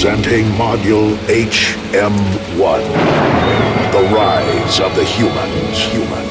Presenting Module HM1. The Rise of the Humans.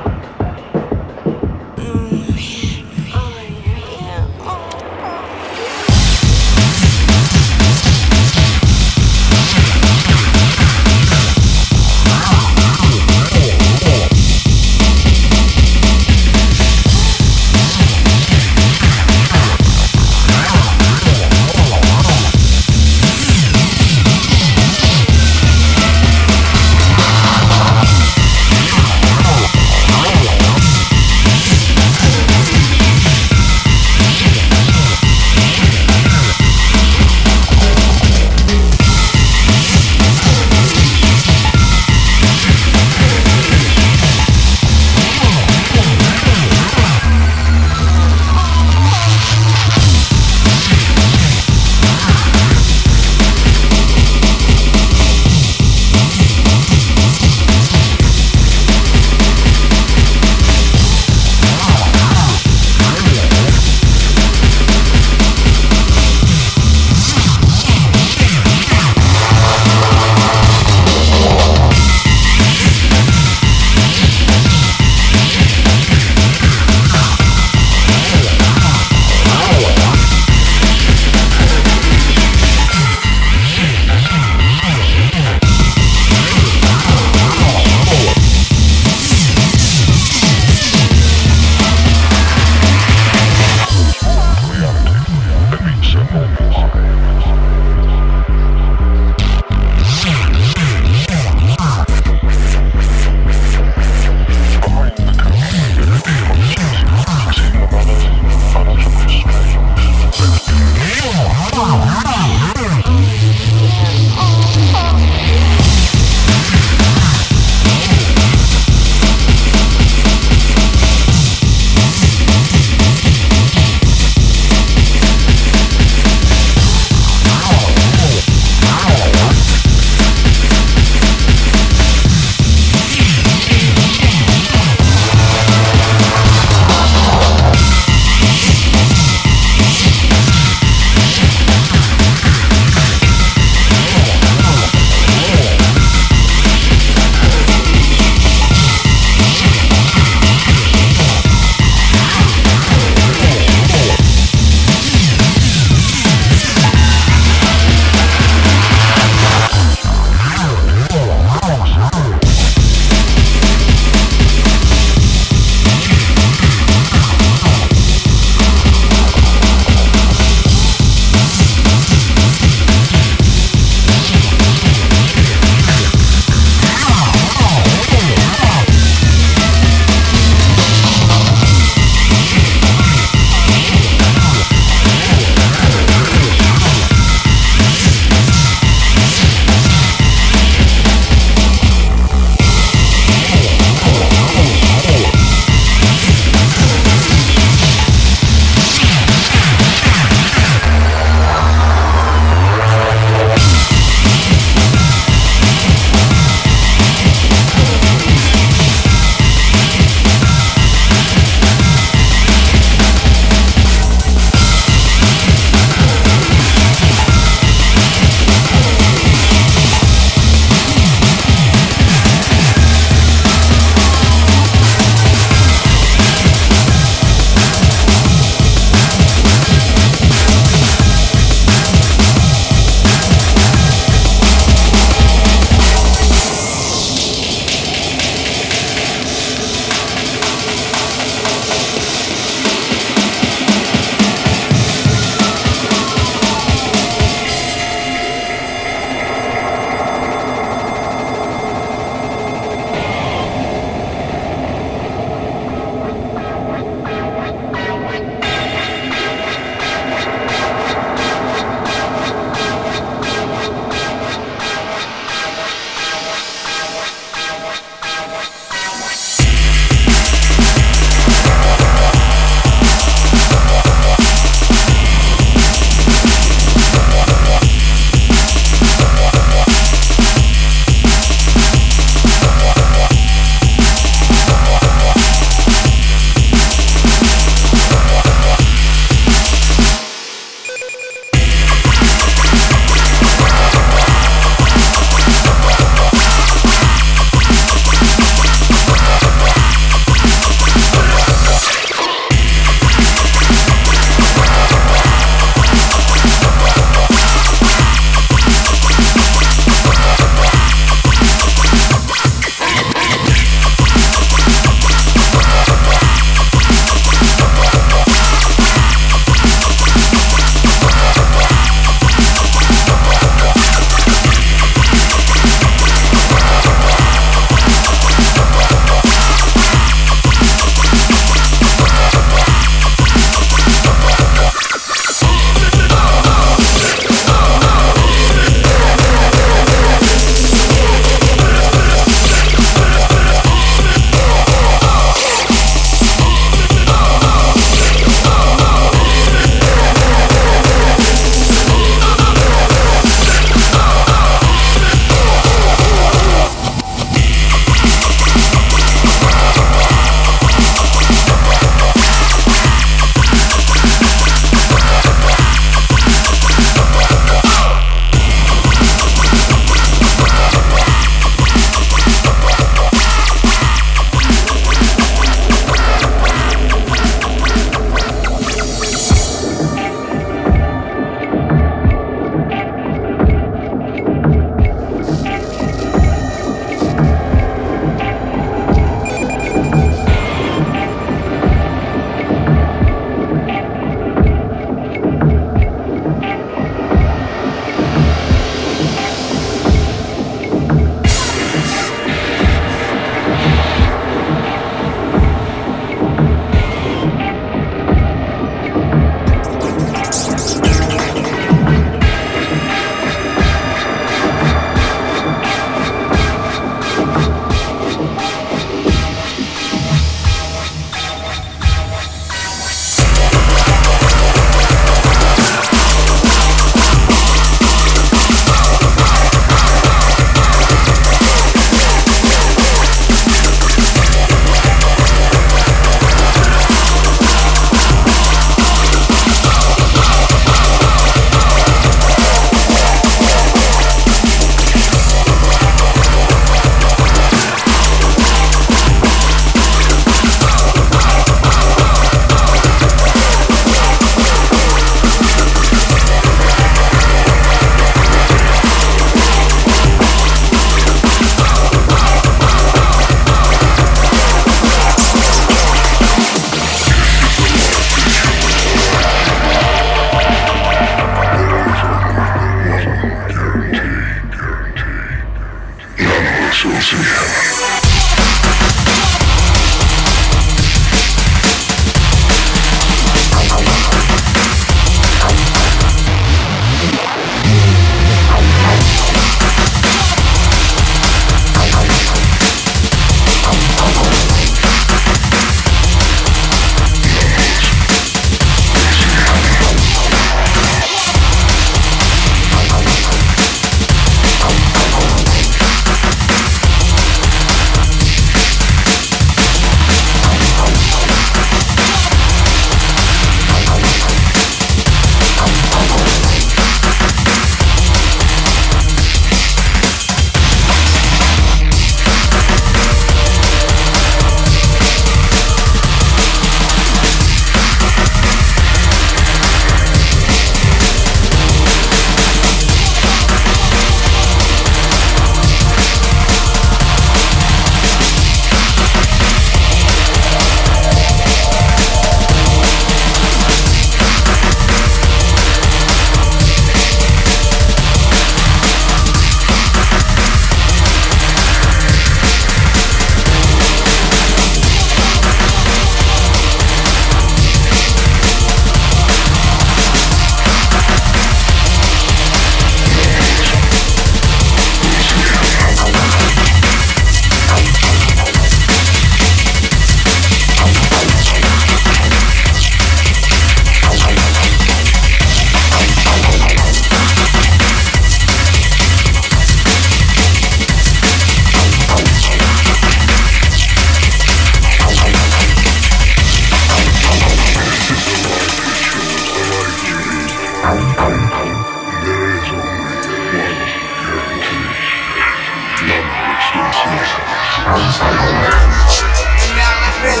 This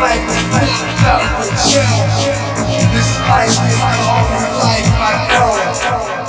life is my up, life only life I know.